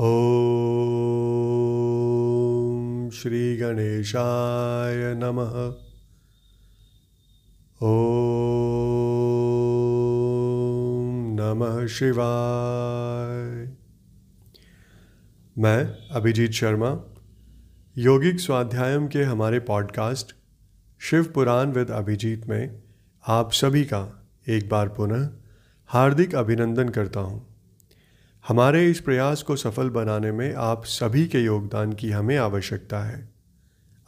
ॐ श्रीगणेशाय नमः। ॐ नमः शिवाय। मैं अभिजीत शर्मा, योगिक स्वाध्यायम के हमारे पॉडकास्ट शिव पुराण विद अभिजीत में आप सभी का एक बार पुनः हार्दिक अभिनंदन करता हूँ। हमारे इस प्रयास को सफल बनाने में आप सभी के योगदान की हमें आवश्यकता है।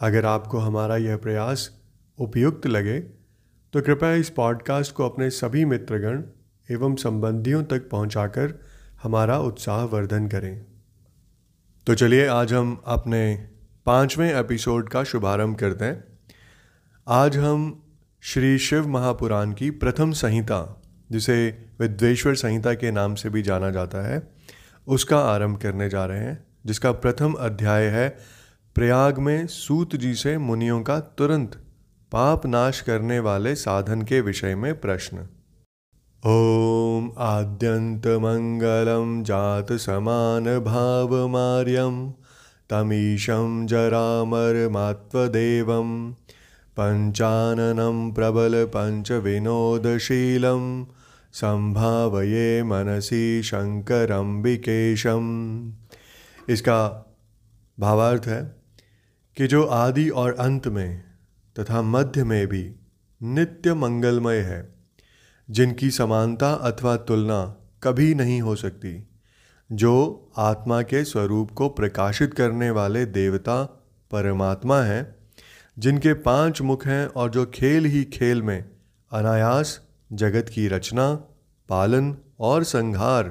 अगर आपको हमारा यह प्रयास उपयुक्त लगे तो कृपया इस पॉडकास्ट को अपने सभी मित्रगण एवं संबंधियों तक पहुंचाकर हमारा उत्साह वर्धन करें। तो चलिए आज हम अपने पाँचवें एपिसोड का शुभारंभ करते हैं। आज हम श्री शिव महापुराण की प्रथम संहिता जिसे विद्वेश्वर संहिता के नाम से भी जाना जाता है, उसका आरंभ करने जा रहे हैं, जिसका प्रथम अध्याय है, प्रयाग में सूत जी से मुनियों का तुरंत पाप नाश करने वाले साधन के विषय में प्रश्न। ओम आद्यंत मंगलम जात समान भाव मार्यम तमीशम जरामर मात्वदेवम पंचाननम प्रबल पंच विनोदशीलम संभावये मनसी शंकर अम्बिकेशम इसका भावार्थ है कि जो आदि और अंत में तथा मध्य में भी नित्य मंगलमय है, जिनकी समानता अथवा तुलना कभी नहीं हो सकती, जो आत्मा के स्वरूप को प्रकाशित करने वाले देवता परमात्मा हैं, जिनके पाँच मुख हैं और जो खेल ही खेल में अनायास जगत की रचना, पालन और संहार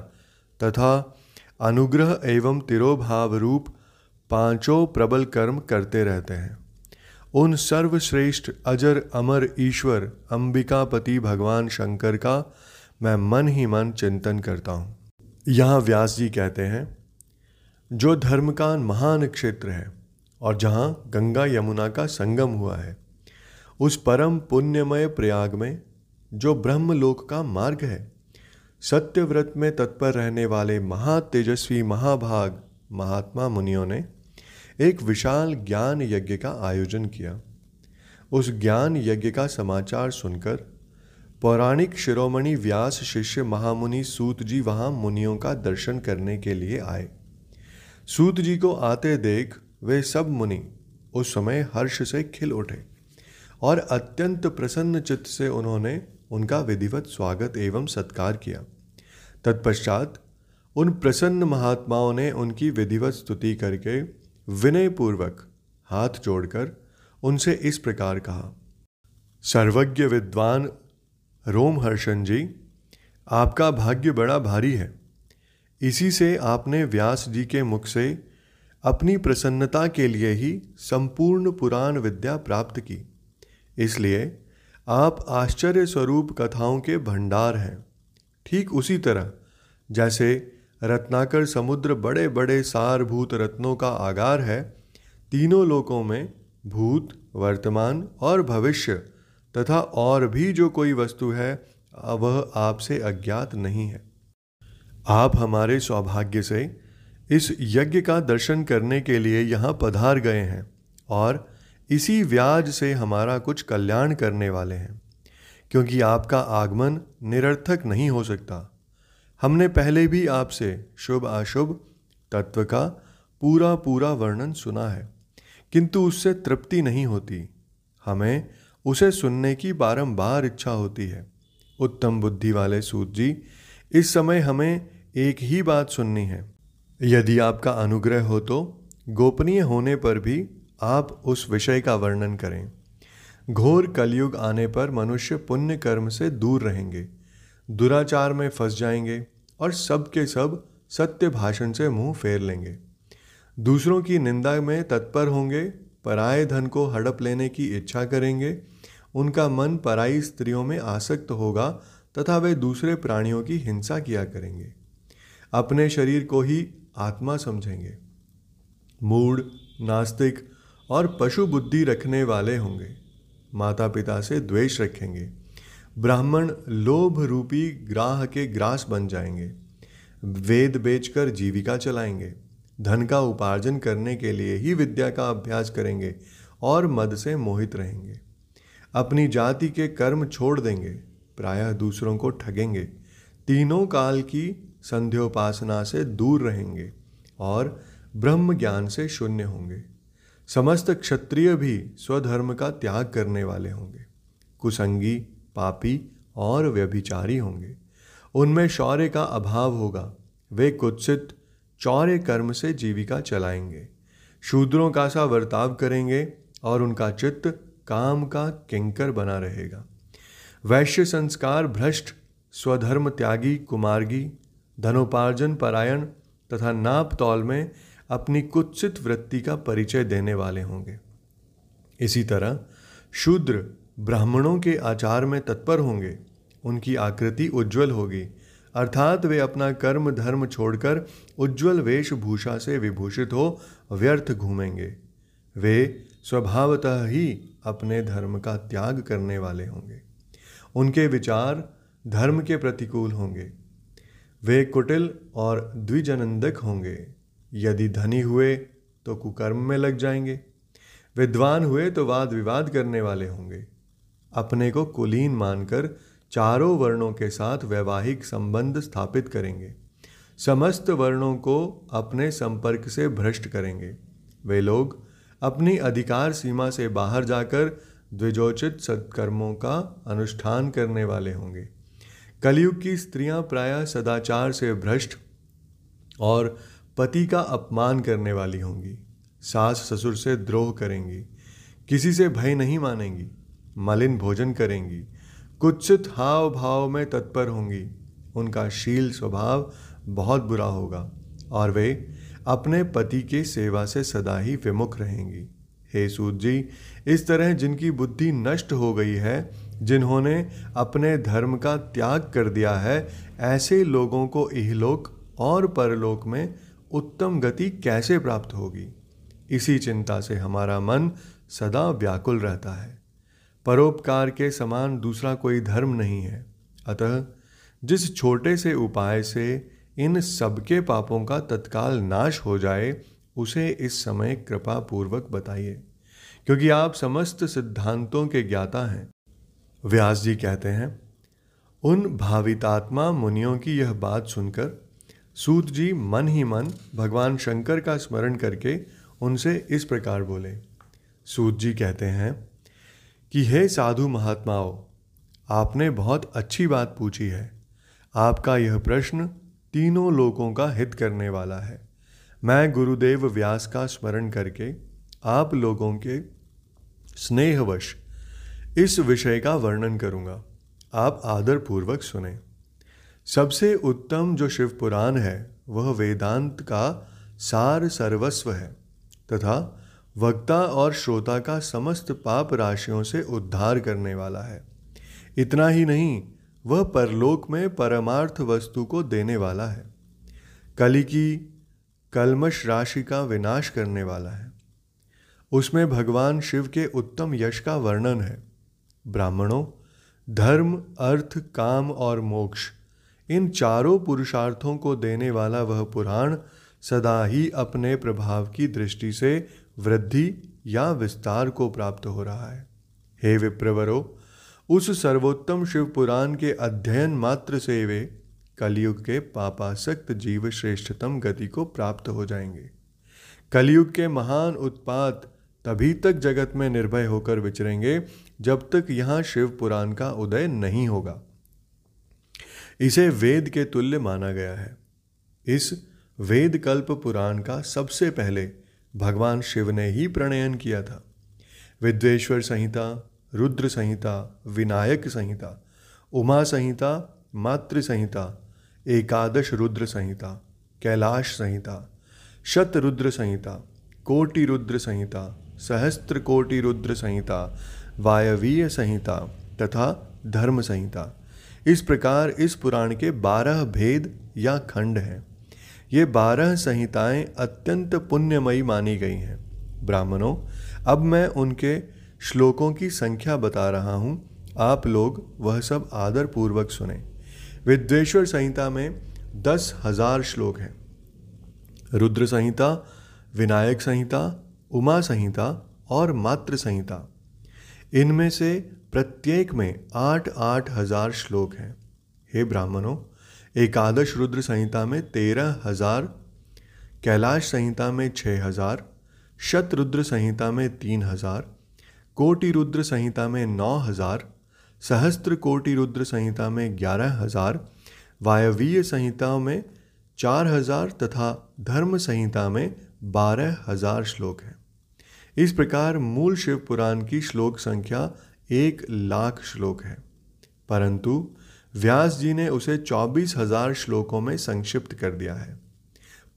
तथा अनुग्रह एवं तिरोभाव रूप पाँचों प्रबल कर्म करते रहते हैं। उन सर्वश्रेष्ठ अजर अमर ईश्वर अंबिकापति भगवान शंकर का मैं मन ही मन चिंतन करता हूँ। यहाँ व्यास जी कहते हैं, जो धर्म का महान क्षेत्र है और जहाँ गंगा यमुना का संगम हुआ है, उस परम पुण्यमय प्रयाग में जो ब्रह्मलोक का मार्ग है। सत्यव्रत में तत्पर रहने वाले महातेजस्वी महाभाग महात्मा मुनियों ने एक विशाल ज्ञान यज्ञ का आयोजन किया। उस ज्ञान यज्ञ का समाचार सुनकर पौराणिक शिरोमणि व्यास शिष्य महामुनि सूत जी वहाँ मुनियों का दर्शन करने के लिए आए। सूत जी को आते देख वे सब मुनि उस समय हर्ष से खिल उठे और अत्यंत प्रसन्न चित्त से उन्होंने उनका विधिवत स्वागत एवं सत्कार किया। तत्पश्चात उन प्रसन्न महात्माओं ने उनकी विधिवत स्तुति करके विनय पूर्वक हाथ जोड़कर उनसे इस प्रकार कहा, सर्वज्ञ विद्वान रोमहर्षण जी, आपका भाग्य बड़ा भारी है। इसी से आपने व्यास जी के मुख से अपनी प्रसन्नता के लिए ही संपूर्ण पुराण विद्या प्राप्त की। इसलिए आप आश्चर्य स्वरूप कथाओं के भंडार हैं। ठीक उसी तरह, जैसे रत्नाकर समुद्र बड़े बड़े सारभूत रत्नों का आगार है, तीनों लोकों में भूत, वर्तमान और भविष्य, तथा और भी जो कोई वस्तु है, वह आपसे अज्ञात नहीं है। आप हमारे सौभाग्य से इस यज्ञ का दर्शन करने के लिए यहाँ पधार गए हैं, और इसी व्याज से हमारा कुछ कल्याण करने वाले हैं, क्योंकि आपका आगमन निरर्थक नहीं हो सकता। हमने पहले भी आपसे शुभ अशुभ तत्व का पूरा पूरा वर्णन सुना है, किंतु उससे तृप्ति नहीं होती। हमें उसे सुनने की बारंबार इच्छा होती है। उत्तम बुद्धि वाले सूत जी, इस समय हमें एक ही बात सुननी है। यदि आपका अनुग्रह हो तो गोपनीय होने पर भी आप उस विषय का वर्णन करें। घोर कलयुग आने पर मनुष्य पुण्य कर्म से दूर रहेंगे। दुराचार में फंस जाएँगे और सब के सब सत्य भाषण से मुँह फेर लेंगे। दूसरों की निंदा में तत्पर होंगे, पराये धन को हड़प लेने की इच्छा करेंगे। उनका मन पराई स्त्रियों में आसक्त होगा तथा वे दूसरे प्राणियों की हिंसा किया करेंगे। अपने शरीर को ही आत्मा समझेंगे। मूड नास्तिक और पशु बुद्धि रखने वाले होंगे। माता पिता से द्वेष रखेंगे। ब्राह्मण लोभ रूपी ग्राह के ग्रास बन जाएँगे। वेद बेचकर जीविका चलाएँगे। धन का उपार्जन करने के लिए ही विद्या का अभ्यास करेंगे और मद से मोहित रहेंगे। अपनी जाति के कर्म छोड़ देंगे। प्रायः दूसरों को ठगेंगे। तीनों काल की संध्योपासना से दूर रहेंगे और ब्रह्म ज्ञान से शून्य होंगे। समस्त क्षत्रिय भी स्वधर्म का त्याग करने वाले होंगे। कुसंगी, पापी और व्यभिचारी होंगे। उनमें शौर्य का अभाव होगा। वे कुत्सित चौर्य कर्म से जीविका चलाएँगे। शूद्रों का सा वर्ताव करेंगे और उनका चित्त काम का किंकर बना रहेगा। वैश्य संस्कार भ्रष्ट, स्वधर्म त्यागी, कुमार्गी, धनोपार्जन परायण तथा नाप तौल में अपनी कुत्सित वृत्ति का परिचय देने वाले होंगे। इसी तरह शूद्र ब्राह्मणों के आचार में तत्पर होंगे, उनकी आकृति उज्जवल होगी, अर्थात वे अपना कर्म धर्म छोड़कर उज्जवल वेशभूषा से विभूषित हो व्यर्थ घूमेंगे। वे स्वभावतः ही अपने धर्म का त्याग करने वाले होंगे। उनके विचार धर्म के प्रतिकूल होंगे। वे कुटिल और द्विजनंदक होंगे। यदि धनी हुए तो कुकर्म में लग जाएँगे। विद्वान हुए तो वाद विवाद करने वाले होंगे। अपने को कुलीन मानकर चारों वर्णों के साथ वैवाहिक संबंध स्थापित करेंगे। समस्त वर्णों को अपने संपर्क से भ्रष्ट करेंगे। वे लोग अपनी अधिकार सीमा से बाहर जाकर द्विजोचित सत्कर्मों का अनुष्ठान करने वाले होंगे। कलयुग की स्त्रियाँ प्रायः सदाचार से भ्रष्ट और पति का अपमान करने वाली होंगी। सास ससुर से द्रोह करेंगी। किसी से भय नहीं मानेंगी। मलिन भोजन करेंगी। कुत्सित हाव भाव में तत्पर होंगी। उनका शील स्वभाव बहुत बुरा होगा और वे अपने पति के सेवा से सदा ही विमुख रहेंगी। हे सूत जी, इस तरह जिनकी बुद्धि नष्ट हो गई है, जिन्होंने अपने धर्म का त्याग कर दिया है, ऐसे लोगों को इहलोक और परलोक में उत्तम गति कैसे प्राप्त होगी? इसी चिंता से हमारा मन सदा व्याकुल रहता है। परोपकार के समान दूसरा कोई धर्म नहीं है। अतः, जिस छोटे से उपाय से इन सबके पापों का तत्काल नाश हो जाए, उसे इस समय कृपा पूर्वक बताइए। क्योंकि आप समस्त सिद्धांतों के ज्ञाता हैं। व्यास जी कहते हैं, उन भावितात्मा मुनियों की यह बात सुनकर सूत जी मन ही मन भगवान शंकर का स्मरण करके उनसे इस प्रकार बोले। सूत जी कहते हैं कि हे साधु महात्माओं, आपने बहुत अच्छी बात पूछी है। आपका यह प्रश्न तीनों लोगों का हित करने वाला है। मैं गुरुदेव व्यास का स्मरण करके आप लोगों के स्नेहवश इस विषय का वर्णन करूँगा। आप आदरपूर्वक सुने। सबसे उत्तम जो शिव पुराण है, वह वेदांत का सार सर्वस्व है, तथा वक्ता और श्रोता का समस्त पाप राशियों से उद्धार करने वाला है। इतना ही नहीं, वह परलोक में परमार्थ वस्तु को देने वाला है। कली की कलमश राशि का विनाश करने वाला है। उसमें भगवान शिव के उत्तम यश का वर्णन है। ब्राह्मणों, धर्म, अर्थ, काम और मोक्ष इन चारों पुरुषार्थों को देने वाला वह पुराण सदा ही अपने प्रभाव की दृष्टि से वृद्धि या विस्तार को प्राप्त हो रहा है। हे विप्रवरो, उस सर्वोत्तम शिव पुराण के अध्ययन मात्र से वे कलयुग के पापासक्त जीव श्रेष्ठतम गति को प्राप्त हो जाएँगे। कलयुग के महान उत्पात तभी तक जगत में निर्भय होकर विचरेंगे जब तक यहाँ शिव पुराण का उदय नहीं होगा। इसे वेद के तुल्य माना गया है। इस वेद कल्प पुराण का सबसे पहले भगवान शिव ने ही प्रणयन किया था। विद्वेश्वर संहिता, रुद्र संहिता, विनायक संहिता, उमा संहिता, मातृ संहिता, एकादश रुद्र संहिता, कैलाश संहिता, शत रुद्र संहिता, कोटि रुद्र संहिता, सहस्त्र कोटि रुद्र संहिता, वायवीय संहिता तथा धर्म संहिता। इस प्रकार इस पुराण के बारह भेद या खंड हैं। ये बारह संहिताएँ अत्यंत पुण्यमयी मानी गई हैं। ब्राह्मणों, अब मैं उनके श्लोकों की संख्या बता रहा हूँ। आप लोग वह सब आदर पूर्वक सुने। विद्वेश्वर संहिता में दस हज़ार श्लोक हैं। रुद्र संहिता, विनायक संहिता, उमा संहिता और मातृ संहिता। इनमें से प्रत्येक में आठ आठ हज़ार श्लोक हैं। हे ब्राह्मणों, एकादश रुद्र संहिता में तेरह हज़ार, कैलाश संहिता में छः हज़ार शतरुद्र संहिता में तीन हज़ार, कोटि रुद्र संहिता में नौ हज़ार, सहस्त्र कोटि रुद्र संहिता में ग्यारह हज़ार, वायवीय संहिताओं में चार हज़ार तथा धर्म संहिता में बारह हज़ार श्लोक हैं। इस प्रकार मूल शिव पुराण की श्लोक संख्या एक लाख श्लोक है। परंतु व्यास जी ने उसे चौबीस हज़ार श्लोकों में संक्षिप्त कर दिया है।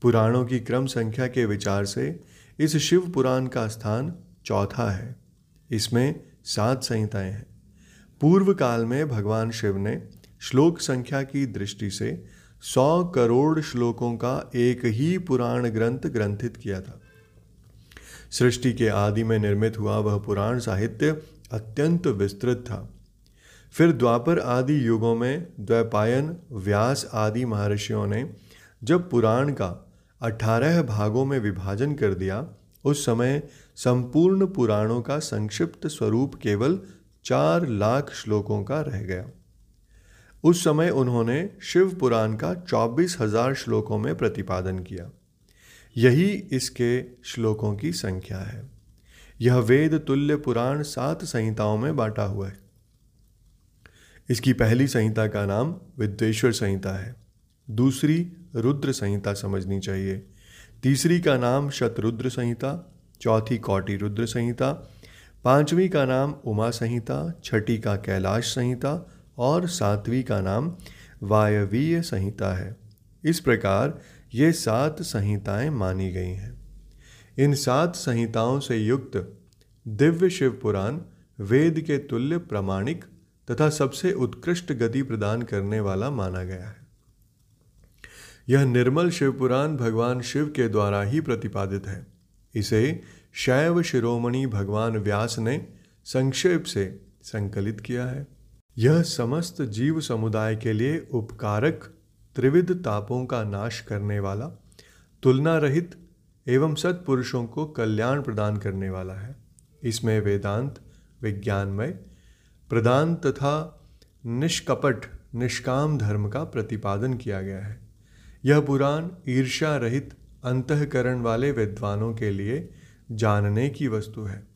पुराणों की क्रम संख्या के विचार से इस शिव पुराण का स्थान चौथा है। इसमें सात संहिताएँ हैं। पूर्व काल में भगवान शिव ने श्लोक संख्या की दृष्टि से सौ करोड़ श्लोकों का एक ही पुराण ग्रंथ ग्रंथित किया था। सृष्टि के आदि में निर्मित हुआ वह पुराण साहित्य अत्यंत विस्तृत था। फिर द्वापर आदि युगों में द्वैपायन, व्यास आदि महर्षियों ने जब पुराण का अठारह भागों में विभाजन कर दिया, उस समय संपूर्ण पुराणों का संक्षिप्त स्वरूप केवल चार लाख श्लोकों का रह गया। उस समय उन्होंने शिव पुराण का चौबीस हज़ार श्लोकों में प्रतिपादन किया। यही इसके श्लोकों की संख्या है। यह वेद तुल्य पुराण सात संहिताओं में बांटा हुआ है। इसकी पहली संहिता का नाम विद्वेश्वर संहिता है। दूसरी रुद्र संहिता समझनी चाहिए। तीसरी का नाम शतरुद्र संहिता, चौथी कौटी रुद्र संहिता, पांचवी का नाम उमा संहिता, छठी का कैलाश संहिता और सातवीं का नाम वायवीय संहिता है। इस प्रकार ये सात संहिताएँ मानी गई हैं। इन सात संहिताओं से युक्त दिव्य शिव पुराण वेद के तुल्य प्रमाणिक तथा सबसे उत्कृष्ट गति प्रदान करने वाला माना गया है। यह निर्मल शिवपुराण भगवान शिव के द्वारा ही प्रतिपादित है। इसे शैव शिरोमणि भगवान व्यास ने संक्षेप से संकलित किया है। यह समस्त जीव समुदाय के लिए उपकारक त्रिविध तापों का नाश करने वाला तुलना रहित एवं सत्पुरुषों को कल्याण प्रदान करने वाला है। इसमें वेदांत, विज्ञानमय प्रदान तथा निष्कपट, निष्काम धर्म का प्रतिपादन किया गया है। यह पुराण ईर्ष्या रहित अंतकरण वाले विद्वानों के लिए जानने की वस्तु है।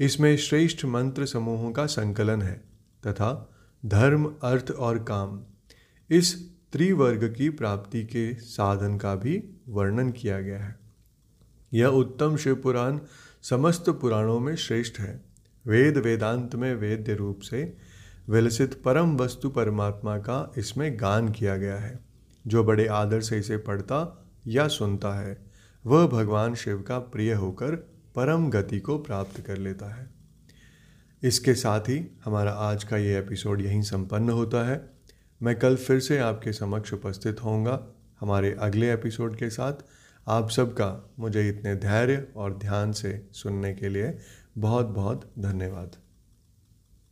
इसमें श्रेष्ठ मंत्र समूहों का संकलन है तथा धर्म, अर्थ और काम, इस त्रिवर्ग की प्राप्ति के साधन का भी वर्णन किया गया है। यह उत्तम शिव पुराण समस्त पुराणों में श्रेष्ठ है। वेद वेदांत में वेद्य रूप से विलसित परम वस्तु परमात्मा का इसमें गान किया गया है। जो बड़े आदर से इसे पढ़ता या सुनता है, वह भगवान शिव का प्रिय होकर परम गति को प्राप्त कर लेता है। इसके साथ ही हमारा आज का ये एपिसोड यहीं संपन्न होता है। मैं कल फिर से आपके समक्ष उपस्थित होऊँगा हमारे अगले एपिसोड के साथ। आप सबका मुझे इतने धैर्य और ध्यान से सुनने के लिए बहुत बहुत धन्यवाद।